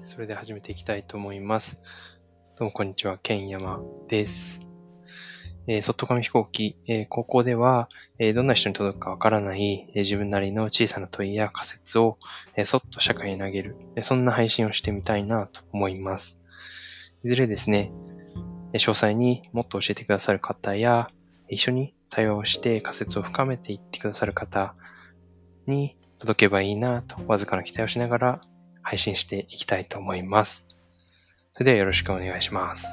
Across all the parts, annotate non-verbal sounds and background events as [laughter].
それで始めていきたいと思います。どうもこんにちは、ケンヤマです。えー、外紙飛行機、えー、高校では、えー、どんな人に届くかわからない、え、自分なりの小さな問いや仮説を、え、そっと社会に投げる、え、そんな配信をしてみたいなと思います。いずれですね、え、詳細にもっと教えてくださる方や、一緒に対話をして仮説を深めていってくださる方に届けばいいなと、わずかな期待をしながら配信していきたいと思います。それではよろしくお願いします。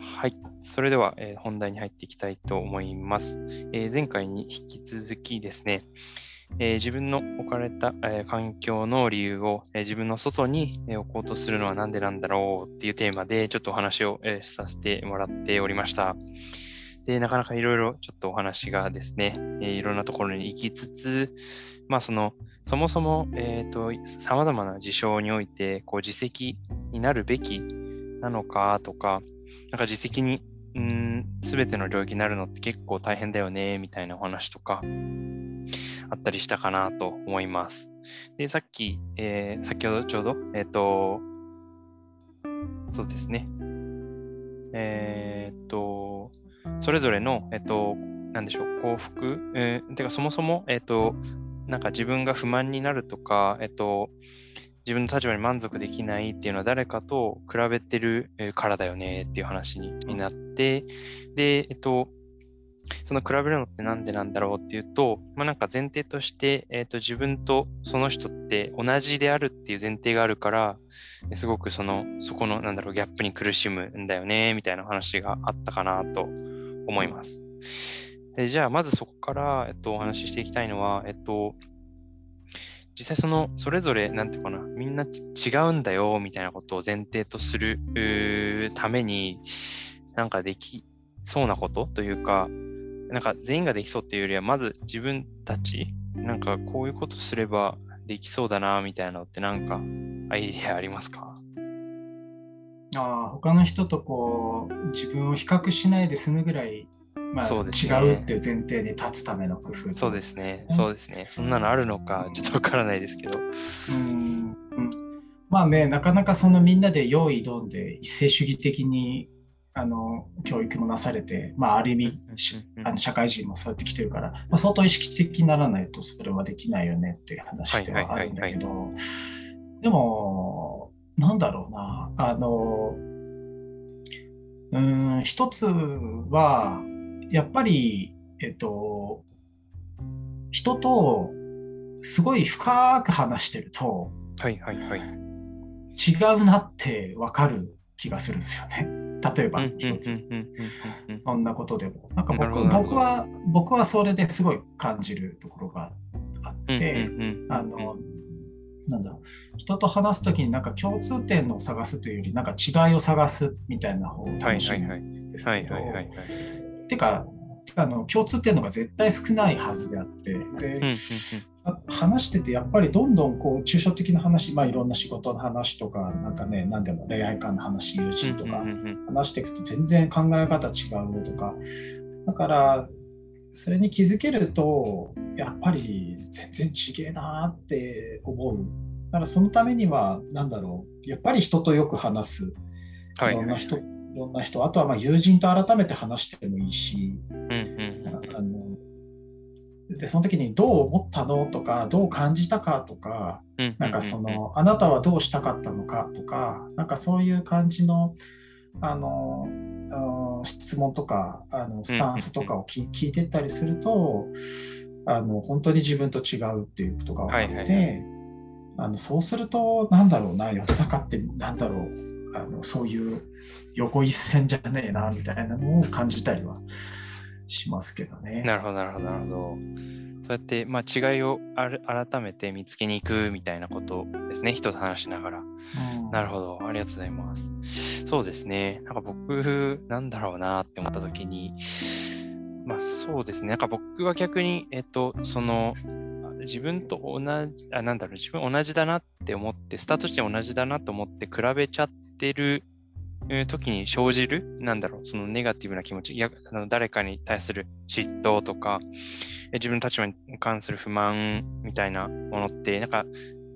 はい。それでは、えー、本題に入っていきたいと思います。えー、前回に引き続きですね、えー、自分の置かれた、え環境の理由を、え自分の外に、え置こうとするのは何でなんだろうっていうテーマでちょっとお話を、えさせてもらっておりました。で、なかなかいろいろちょっとお話がですね、えいろんなところに行きつつ、まあその、そもそも、えっ、ー、と、様々な事象において、こう、自責になるべきなのかとか、なんか自責に、うん、すべての領域になるのって結構大変だよね、みたいなお話とか、あったりしたかなと思います。で、さっき、えー、先ほどちょうど、えっ、ー、と、そうですね。えっ、と、それぞれの、えっ、と、なんでしょう、幸福、えー、てかそもそも、えっ、と、なんか自分が不満になるとか、えっと、自分の立場に満足できないっていうのは誰かと比べてるからだよねっていう話になって、で、えっと、その比べるのってなんでなんだろうっていうと、まあ、なんか前提として、えっと、自分とその人って同じであるっていう前提があるから、すごくその、そこの、なんだろう、ギャップに苦しむんだよね、みたいな話があったかなと思います。でじゃあ、まずそこから、えっと、お話ししていきたいのは、えっと、実際その、それぞれ、なんていうかな、みんな違うんだよ、みたいなことを前提とするために、なんかできそうなことというか、なんか全員ができそうっていうよりは、まず自分たち、なんかこういうことすればできそうだな、みたいなのってなんかアイデアありますか？ああ、他の人とこう、自分を比較しないで済むぐらいまあ、そうですね、違うっていう前提に立つための工夫、ね、そうですね。そうですね。そんなのあるのか、ちょっとわからないですけど。うん、まあね、なかなかそのみんなで用意どんで一斉主義的にあの教育もなされて、まあ、ある意味、あの社会人もそうやってきてるから、まあ、相当意識的にならないとそれはできないよねっていう話ではあるんだけど、でも、なんだろうな、あの、うん、一つは、やっぱり、えっと、人とすごい深く話してると、はいはいはい。違うなってわかる気がするんですよね。例えば一つ。そんなことでも。なんか僕僕は、僕はそれですごい感じるところがあって、あの、なんだ人と話すときになんか共通点を探すというよりなんか違いを探すみたいな方が楽しいんですけどていうかあの共通点のが絶対少ないはずであってで、話しててやっぱりどんどんこう抽象的な話、まあ、いろんな仕事の話とかなんかね何でも恋愛観の話友人とか話していくと全然考え方違うとか。だからそれに気づけるとやっぱり全然違えなって思う。だからそのためには何だろうやっぱり人とよく話す。いろんな人いろんな人あとはまあ友人と改めて話してもいいし、あのでその時にどう思ったのとかどう感じたかとか、なんかそのあなたはどうしたかったのかとかなんかそういう感じのあの質問とかあのスタンスとかを聞,、聞いてったりするとあの本当に自分と違うっていうことが分かって、あのそうするとなんだろうな世の中ってなんだろうあのそういう横一線じゃねえなみたいなのを感じたりはしますけどね。なるほどなるほどなるほど。そうやって、まあ、違いを改めて見つけに行くみたいなことですね、人と話しながら。うん、なるほど、ありがとうございます。そうですね、なんか僕、なんだろうなって思った時に、まあそうですね、なんか僕は逆に、えっと、その、自分と同じ、あ、なんだろう、自分同じだなって思って、スタートして同じだなと思って比べちゃってる時に生じる、なんだろう、そのネガティブな気持ち、やあの誰かに対する嫉妬とか、自分の立場に関する不満みたいなものって、なんか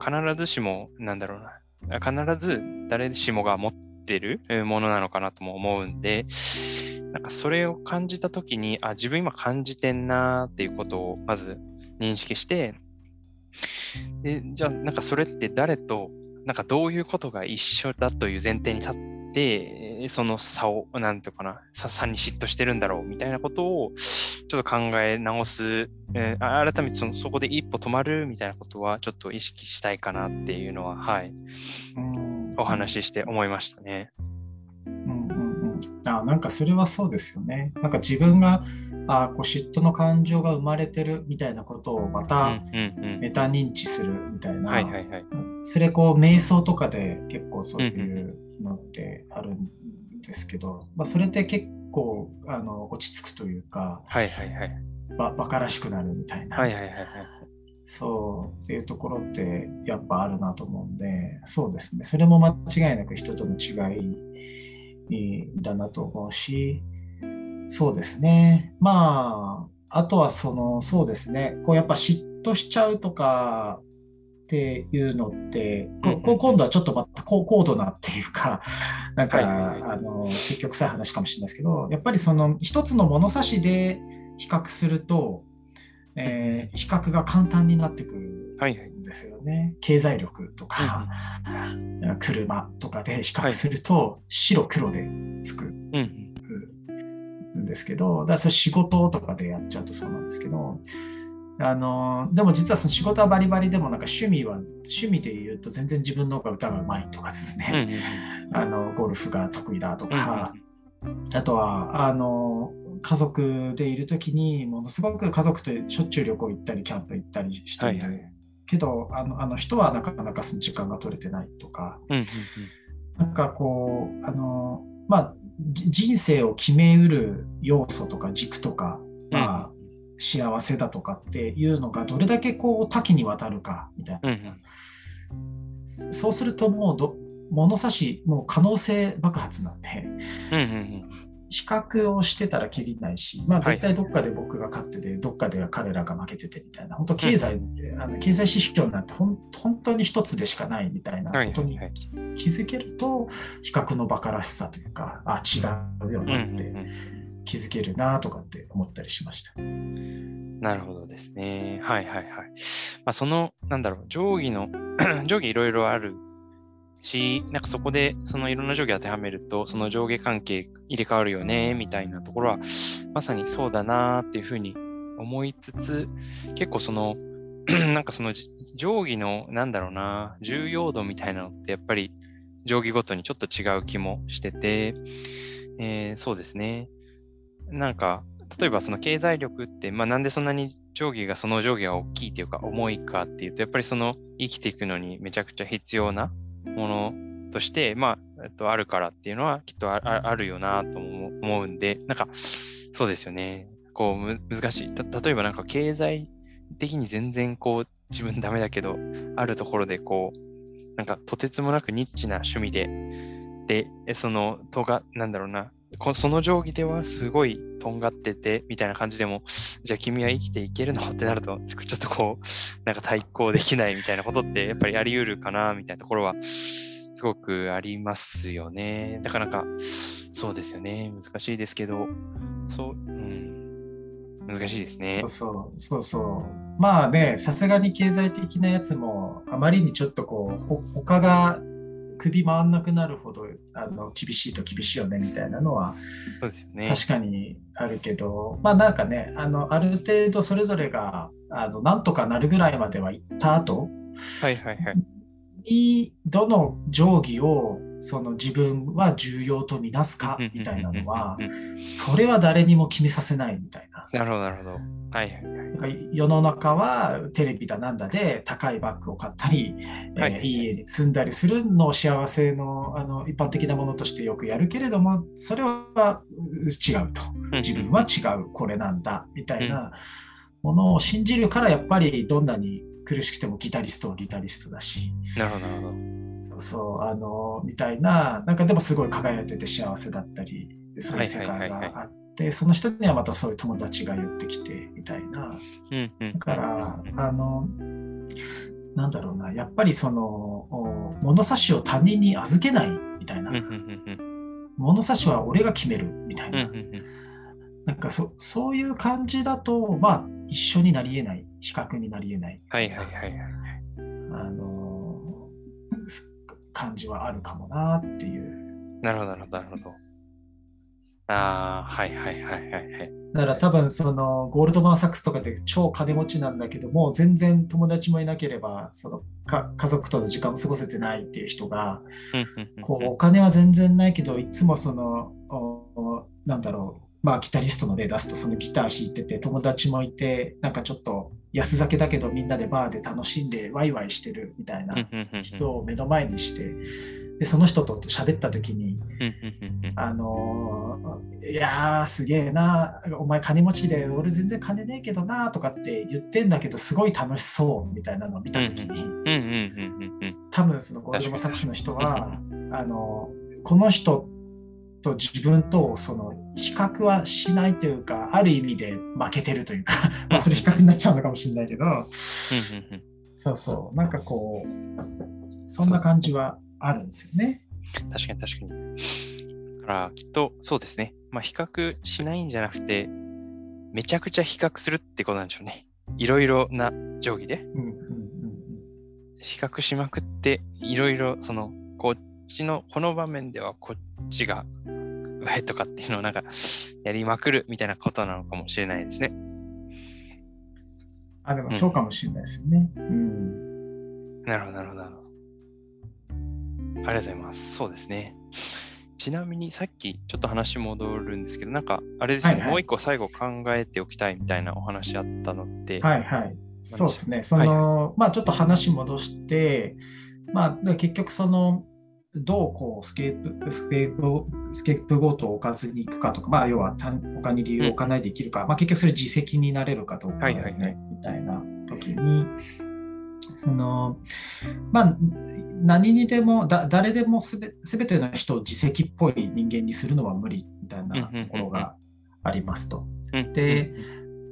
必ずしも、なんだろうな、必ず誰しもが持ってるものなのかなとも思うんで、なんかそれを感じたときに、あ、自分今感じてんなっていうことをまず認識して、でじゃあなんかそれって誰となんかどういうことが一緒だという前提に立って、その差を、なんていうかな、差に嫉妬してるんだろうみたいなことをちょっと考え直す、えー、改めてそのそこで一歩止まるみたいなことはちょっと意識したいかなっていうのは、はい、お話しして思いましたね。うんうんうん、あなんかそれはそうですよね。なんか自分があこう嫉妬の感情が生まれてるみたいなことをまたメタ認知するみたいな、それこう瞑想とかで結構そういうのってあるんですけど、まあ、それって結構あの落ち着くというか、はいはいはい、ばバカらしくなるみたいな、はいはいはいはい、そうっていうところってやっぱあるなと思うんでそうですねそれも間違いなく人との違いだなと思うしそうですね。まあ、あとはその、そうですね。こうやっぱ嫉妬しちゃうとかっていうのって、今度はちょっとまた高度なっていうか、[laughs] なんか、あの、積極臭い話かもしれないですけど、やっぱりその一つの物差しで比較すると、えー、比較が簡単になってくるんですよね。はいはい、経済力とか、うん、[laughs] 車とかで比較すると、白黒でつく。うんん。ですけど、だからそれ仕事とかでやっちゃうとそうなんですけど、あのでも実はその仕事はバリバリでもなんか趣味は趣味で言うと全然自分の方が歌がうまいとかですね、[laughs] あのゴルフが得意だとか、あとはあの家族でいる時にものすごく家族としょっちゅう旅行行ったりキャンプ行ったりしている、はい、けどあのあの人はなかなかその時間が取れてないとか、なんかこうあのまあ人生を決めうる要素とか軸とか、まあ、幸せだとかっていうのがどれだけこう多岐にわたるかみたいな、うんうん、そうするともうど物差しもう可能性爆発なんで、うんうんうん。比較をしてたらきりないし、まあ、絶対どっかで僕が勝ってて、はい、どっかでは彼らが負けててみたいな、本当経済、うん、あの経済指標なんて本当に一つでしかないみたいなことに気づけると、比較のバカらしさというか、あ、違うよなって気づけるなとかって思ったりしました。なるほどですね。はいはいはい。まあ、その、なんだろう、定規の [clears throat] 定規いろいろあるし、なんかそこでそのいろんな上下当てはめると、その上下関係入れ替わるよね、みたいなところは、まさにそうだなっていうふうに思いつつ、結構その、[clears throat] なんかその定規の、なんだろうな、重要度みたいなのってやっぱり定規ごとにちょっと違う気もしてて、えー、そうですね。なんか、例えばその経済力って、まあ、なんでそんなに定規がその定規が大きいというか重いかっていうと、やっぱりその生きていくのにめちゃくちゃ必要なものとして、まあ、えっと、あるからっていうのはきっとあるよなと思うんで、なんか、そうですよね。こう、難しい。例えばなんか経済的に全然こう、自分ダメだけど、あるところでこう、なんかとてつもなくニッチな趣味で、で、その、とが、なんだろうな、こその定規ではすごいとんがってて、みたいな感じでも、じゃあ君は生きていけるの？ってなると、ちょっとこう、なんか対抗できないみたいなことって、やっぱりあり得るかな、みたいなところは、すごくありますよね。なかなか、そうですよね。難しいですけど、そう、うん、難しいですね。そうそう、そうそう。まあね、さすがに経済的なやつも、あまりにちょっとこう、他が首回んなくなるほどあの厳しいと厳しいよねみたいなのは確かにあるけど、まあなんかねあのある程度それぞれがあのなんとかなるぐらいまではいった後、はいはいはい、どの定規をその自分は重要とみなすかみたいなのはそれは誰にも決めさせないみたいな。なるほどなるほど。はいはい、世の中はテレビだなんだで高いバッグを買ったり、はいえー、いい。家に住んだりするのを幸せのあの一般的なものとしてよくやるけれどもそれは違うと。自分は違うこれなんだみたいなものを信じるからやっぱりどんなに苦しくてもギタリストはギタリストだし。なるほどなるほど。そうあのみたいななんかでもすごい輝いてて幸せだったりそういう世界があって。でその人にはまたそういう友達が寄ってきてみたいな、だからあのなんだろうな、やっぱりその、物差しを他人に預けないみたいな。物差しは俺が決めるみたいな。なんかそそういう感じだと、まあ、一緒になり得ない、比較になり得ない。はいはいはいはい。あの感じはあるかもなっていう。なるほど、なるほど、なるほど。ああ、はいはいはいはいはい。だから多分そのゴールドマン・サックスとかで超金持ちなんだけども全然友達もいなければそのか家族との時間も過ごせてないっていう人がこうお金は全然ないけどいつもそのなんだろうまあギタリストの例出すとそのギター弾いてて友達もいてなんかちょっと安酒だけどみんなでバーで楽しんでワイワイしてるみたいな人を目の前にしてでその人と喋った時にあのいやーすげえなお前金持ちで俺全然金ねえけどなとかって言ってんだけどすごい楽しそうみたいなのを見た時に多分そのゴールドマサックスの人はあのこの人と自分とその比較はしないというかある意味で負けてるというかまあそれ比較になっちゃうのかもしれないけど。そうそう。なんかこうそんな感じはあるんですよね。確かに確かに。だからきっとそうですね。まあ比較しないんじゃなくてめちゃくちゃ比較するってことなんでしょうね。いろいろな定規で。比較しまくっていろいろそのこっちのこの場面ではこっちが上とかっていうのをなんかやりまくるみたいなことなのかもしれないですね。あ、でもそうかもしれないですね。うん。うん、なるほど、なるほど。ありがとうございます。そうですね。ちなみにさっきちょっと話戻るんですけど、なんかあれですね、はいはい、もう一個最後考えておきたいみたいなお話あったのって。はいはい。そうですね。その、はい、まあちょっと話戻して、まあ結局その、どうこうスケープスケープスケープゴートを置かずにいくかとか、まあ、要は他に理由を置かないで生きるか、うん、まあ、結局それ自責になれるかどうか、はいはいはい、みたいな時に、そのまあ何にでもだ誰でもすべ全ての人を自責っぽい人間にするのは無理みたいなところがありますと。で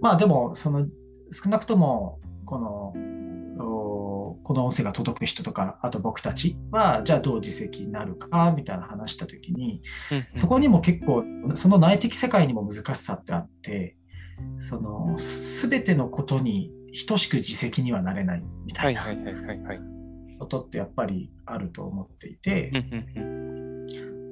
まあでもその少なくともこのこの音声が届く人とか、あと僕たちは、じゃあどう自責になるかみたいな話したときに、そこにも結構、その内的世界にも難しさってあって、その全てのことに等しく自責にはなれないみたいなことってやっぱりあると思っていて、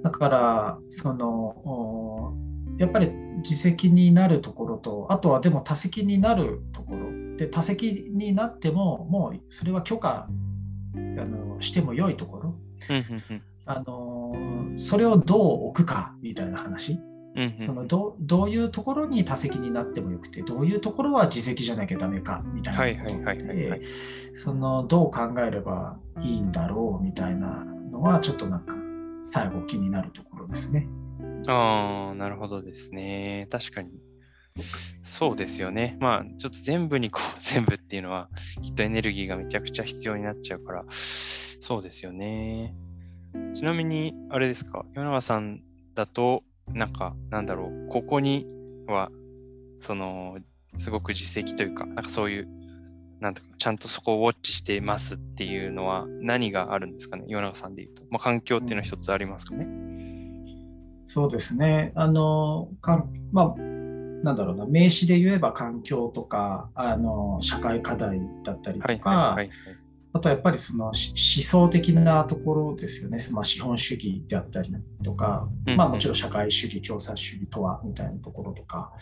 だから、その、やっぱり自責になるところと、あとはでも多責になるところ。で多席になってももうそれは許可あのしても良いところ。あのそれをどう置くかみたいな話そのどどういうところに多席になってもよくてどういうところは自責じゃなきゃダメかみたいなことでそのどう考えればいいんだろうみたいなのはちょっとなんか最後気になるところですね。ああなるほどですね確かにそうですよね。まあ、ちょっと全部にこう、[laughs] 全部っていうのは、きっとエネルギーがめちゃくちゃ必要になっちゃうから、そうですよね。ちなみに、あれですか、岩永さんだと、なんか、なんだろう、ここには、その、すごく自責というか、なんかそういう、なんとか、ちゃんとそこをウォッチしてますっていうのは、何があるんですかね、岩永さんで言うと。まあ、環境っていうのは一つありますかね。そうですね。あの、かんまあなんだろうな名詞で言えば環境とかあの社会課題だったりとか、あとはやっぱりその思想的なところですよね、まあ、資本主義であったりとか、まあ、もちろん社会主義、共産主義とはみたいなところとか、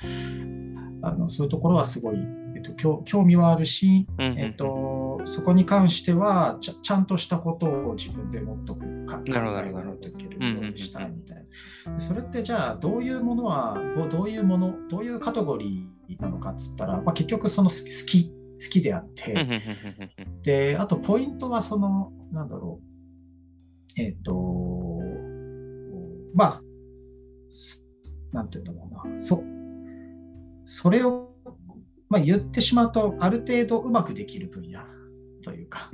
あのそういうところはすごい、えっと、興興味はあるし、えっと、そこに関してはちゃちゃんとしたことを自分で持っとく、考えを持っていけるようにしたいみたいな。それってじゃあどういうものは、どういうもの、どういうカテゴリーなのかっつったら、まあ、結局その好き好きであって、で、あとポイントはその、なんだろう、えっ、ー、と、まあ、なんて言うんだろうな、そ、それを、まあ、言ってしまうと、ある程度うまくできる分野というか、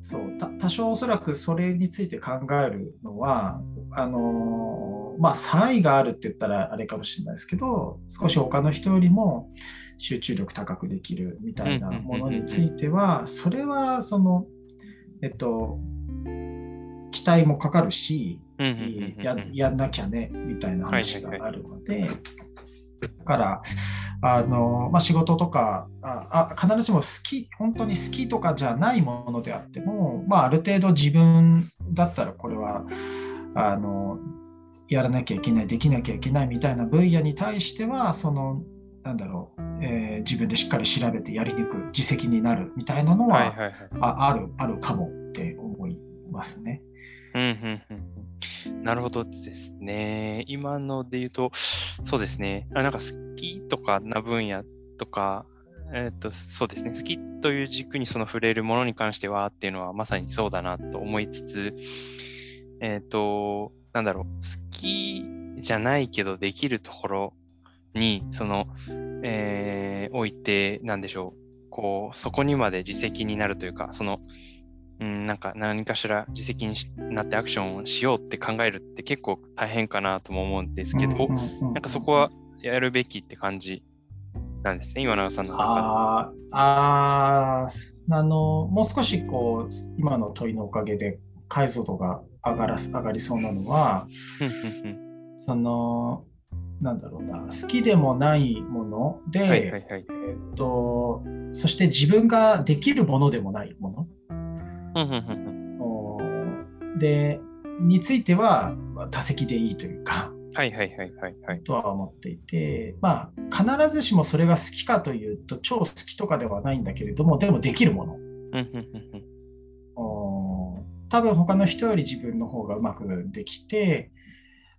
そう多少おそらくそれについて考えるのはあのまあ差異があるって言ったらあれかもしれないですけど少し他の人よりも集中力高くできるみたいなものについてはそれはそのえっと期待もかかるしややんなきゃねみたいな話があるので、だからあの、まあ、仕事とかあ必ずしも好き本当に好きとかじゃないものであっても、まあ、ある程度自分だったらこれはあのやらなきゃいけないできなきゃいけないみたいな分野に対してはそのなんだろう、えー、自分でしっかり調べてやり抜く自責になるみたいなのは、はいはいはい、ああるあるかもって思いますね。うんうんうん、なるほどですね。今ので言うと、そうですね。あなんか好きとかな分野とか、えっ、と、そうですね。好きという軸にその触れるものに関してはっていうのはまさにそうだなと思いつつ、えっ、と、なんだろう、好きじゃないけどできるところに、その、えー、置いて、なんでしょう、こう、そこにまで自責になるというか、その、うん、なんか何かしら自責になってアクションをしようって考えるって結構大変かなとも思うんですけど、なんかそこはやるべきって感じなんですね、今永さんの中で。あああの、もう少しこう、今の問いのおかげで解像度が上がら上がりそうなのは、その、なんだろうな、好きでもないもので、はいはいはい、えっと、そして自分ができるものでもないもの。で、については多席でいいというか、はいはいはいはい、はい、とは思っていて、まあ、必ずしもそれが好きかというと、超好きとかではないんだけれども、でもできるもの。多分他の人より自分の方がうまくできて、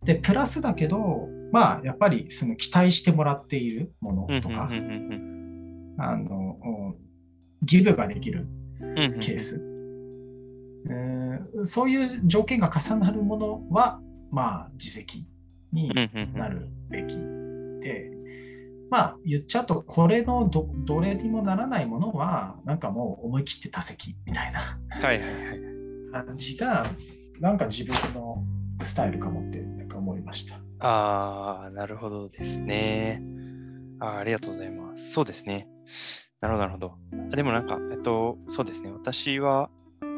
で、プラスだけど、まあ、やっぱりその期待してもらっているものとか、あの、ギブができるケース。えー、そういう条件が重なるものは、まあ、自責になるべきで、まあ、言っちゃうと、これのどどれにもならないものは、なんかもう思い切って多席みたいな感じが、なんか自分のスタイルかもってなんか思いました。ああ、なるほどですねあ。ありがとうございます。そうですね。なるほど、なるほど。でもなんか、えっと、そうですね。私は、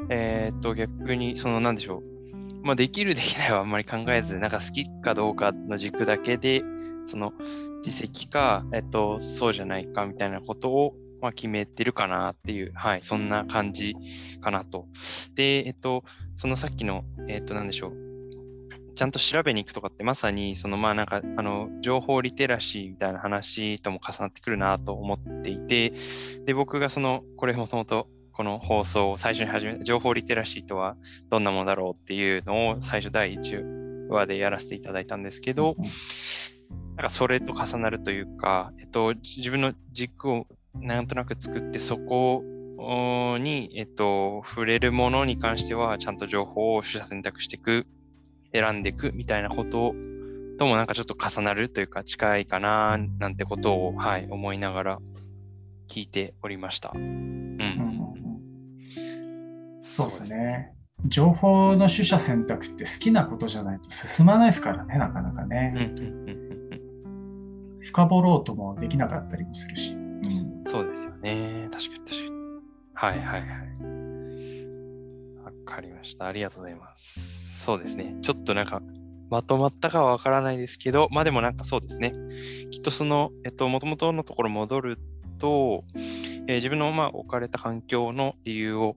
えー、っと、逆に、その、なんでしょう。まあ、できる、できないはあんまり考えず、なんか好きかどうかの軸だけで、その、自責か、えっと、そうじゃないかみたいなことを、まあ、決めてるかなっていう、はい、そんな感じかなと。で、えっと、そのさっきの、えっと、なんでしょう。ちゃんと調べに行くとかってまさにそのまあなんかあの情報リテラシーみたいな話とも重なってくるなと思っていてで僕がそのこれもともとこの放送を最初に始めた情報リテラシーとはどんなものだろうっていうのを最初第1話でやらせていただいたんですけど、なんかそれと重なるというか、えっと、自分の軸をなんとなく作ってそこに、えっと、触れるものに関してはちゃんと情報を取捨選択していく、選んでいくみたいなことともなんかちょっと重なるというか近いかななんてことを、はい、思いながら聞いておりました。うん、うんそうですね。情報の取捨選択って好きなことじゃないと進まないですからね、なかなかね。深掘ろうともできなかったりもするし。そうですよね。確かに確かに。はいはいはい。わかりました。ありがとうございます。そうですね。ちょっとなんか、まとまったかはわからないですけど、まあでもなんかそうですね。きっとその、えっと、もともとのところ戻ると、えー、自分のまあ置かれた環境の理由を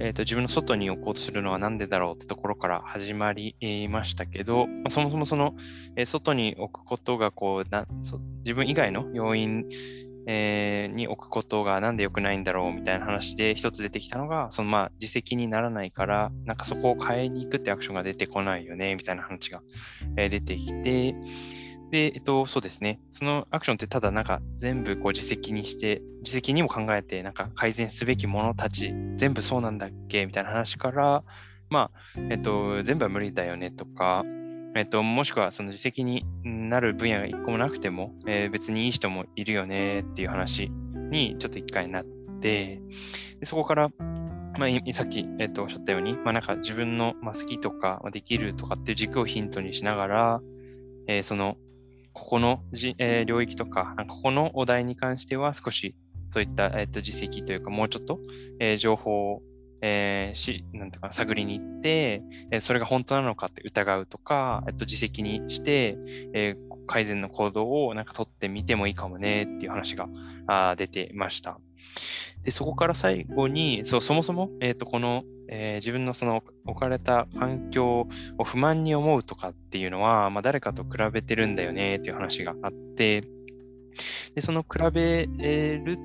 えーと、自分の外に置こうとするのは何でだろうってところから始まりましたけど、まあ、そもそもその、えー、外に置くことがこうな自分以外の要因、えー、に置くことがなんで良くないんだろうみたいな話で一つ出てきたのがそのまあ自責にならないからなんかそこを変えに行くってアクションが出てこないよねみたいな話が、えー、出てきてで、えっと、そうですね。そのアクションってただなんか全部こう自責にして、自責にも考えてなんか改善すべきものたち、全部そうなんだっけみたいな話から、まあ、えっと、全部は無理だよねとか、えっと、もしくはその自責になる分野が一個もなくても、えー、別にいい人もいるよねっていう話にちょっと一回なっで、でそこから、まあ、さっき、えっと、おっしゃったように、まあ、なんか自分の、まあ、好きとかま、できるとかっていう軸をヒントにしながら、えー、その、ここのじ、えー、領域とか、ここのお題に関しては少しそういった、えっと、実績というか、もうちょっと、えー、情報を、えー、し、なんていうか、探りに行って、えー、それが本当なのかって疑うとか、えっと、実績にして、えー、改善の行動をなんか取ってみてもいいかもねっていう話があ出てました。で、そこから最後に、そう、そもそも、えっ、ー、と、この、えー、自分のその置かれた環境を不満に思うとかっていうのは、まあ、誰かと比べてるんだよねっていう話があって、で、その比べる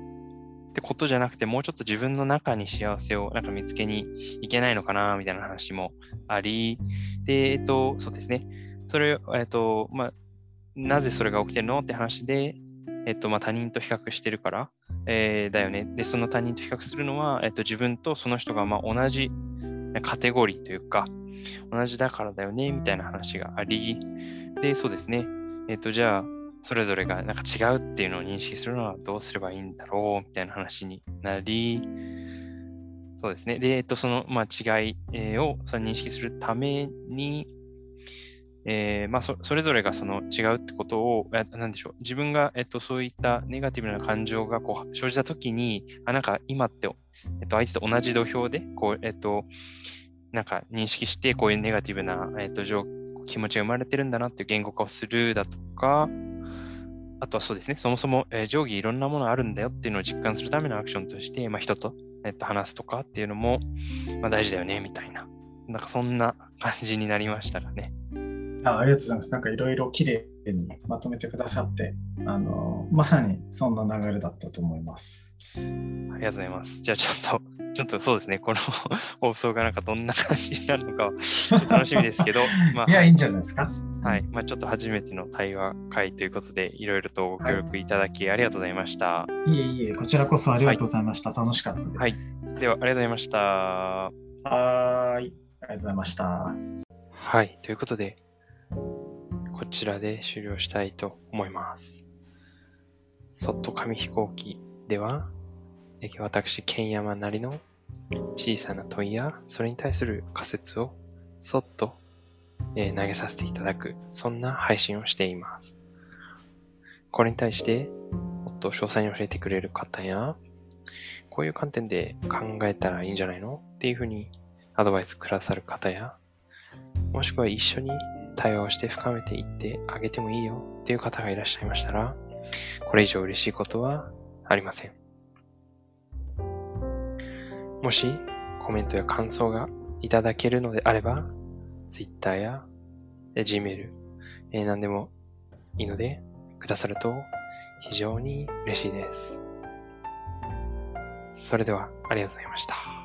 ってことじゃなくて、もうちょっと自分の中に幸せをなんか見つけにいけないのかなみたいな話もあり、で、えっ、と、そうですね。それ、えっ、と、まあ、なぜそれが起きてるのって話で、えっと、まあ、他人と比較してるから、えー、だよね。で、その他人と比較するのは、えっと、自分とその人がまあ同じカテゴリーというか、同じだからだよね、みたいな話があり、で、そうですね。えっと、じゃあ、それぞれがなんか違うっていうのを認識するのはどうすればいいんだろう、みたいな話になり、そうですね。で、えっと、その、まあ、違いをその認識するために、えーまあそ、それぞれがその違うってことを、なんでしょう、自分が、えっと、そういったネガティブな感情がこう生じたときに、あ、なんか今って、えっと、相手と同じ土俵で、こう、えっと、なんか認識して、こういうネガティブな、えっと、気持ちが生まれてるんだなっていう言語化をするだとか、あとはそうですね、そもそも、えー、定規いろんなものあるんだよっていうのを実感するためのアクションとして、まあ、人と、えっと、話すとかっていうのも、まあ、大事だよね、みたいな。なんかそんな感じになりましたかね。あありがとうございます。なんかいろいろきれいにまとめてくださって、あのまさにそんな流れだったと思います。ありがとうございます。じゃあちょっと、ちょっとそうですね、この放送がなんかどんな感じになるのかちょっと楽しみですけど、まあ、いや、いいんじゃないですか。はい。まあ、ちょっと初めての対話会ということで、いろいろとご協力いただき、ありがとうございました。いえいえ、こちらこそありがとうございました。はい、楽しかったです。はい。では、ありがとうございました。はい。ありがとうございました。はい。ということで、こちらで終了したいと思います。そっと紙飛行機では、私、剣山なりの小さな問いや、それに対する仮説をそっと、え投げさせていただく、そんな配信をしています。これに対して、もっと詳細に教えてくれる方や、こういう観点で考えたらいいんじゃないの？っていうふうにアドバイスくださる方や、もしくは一緒に対話をして深めていってあげてもいいよっていう方がいらっしゃいましたら、これ以上嬉しいことはありません。もしコメントや感想がいただけるのであれば、Twitter や Gmail、えー、何でもいいのでくださると非常に嬉しいです。それではありがとうございました。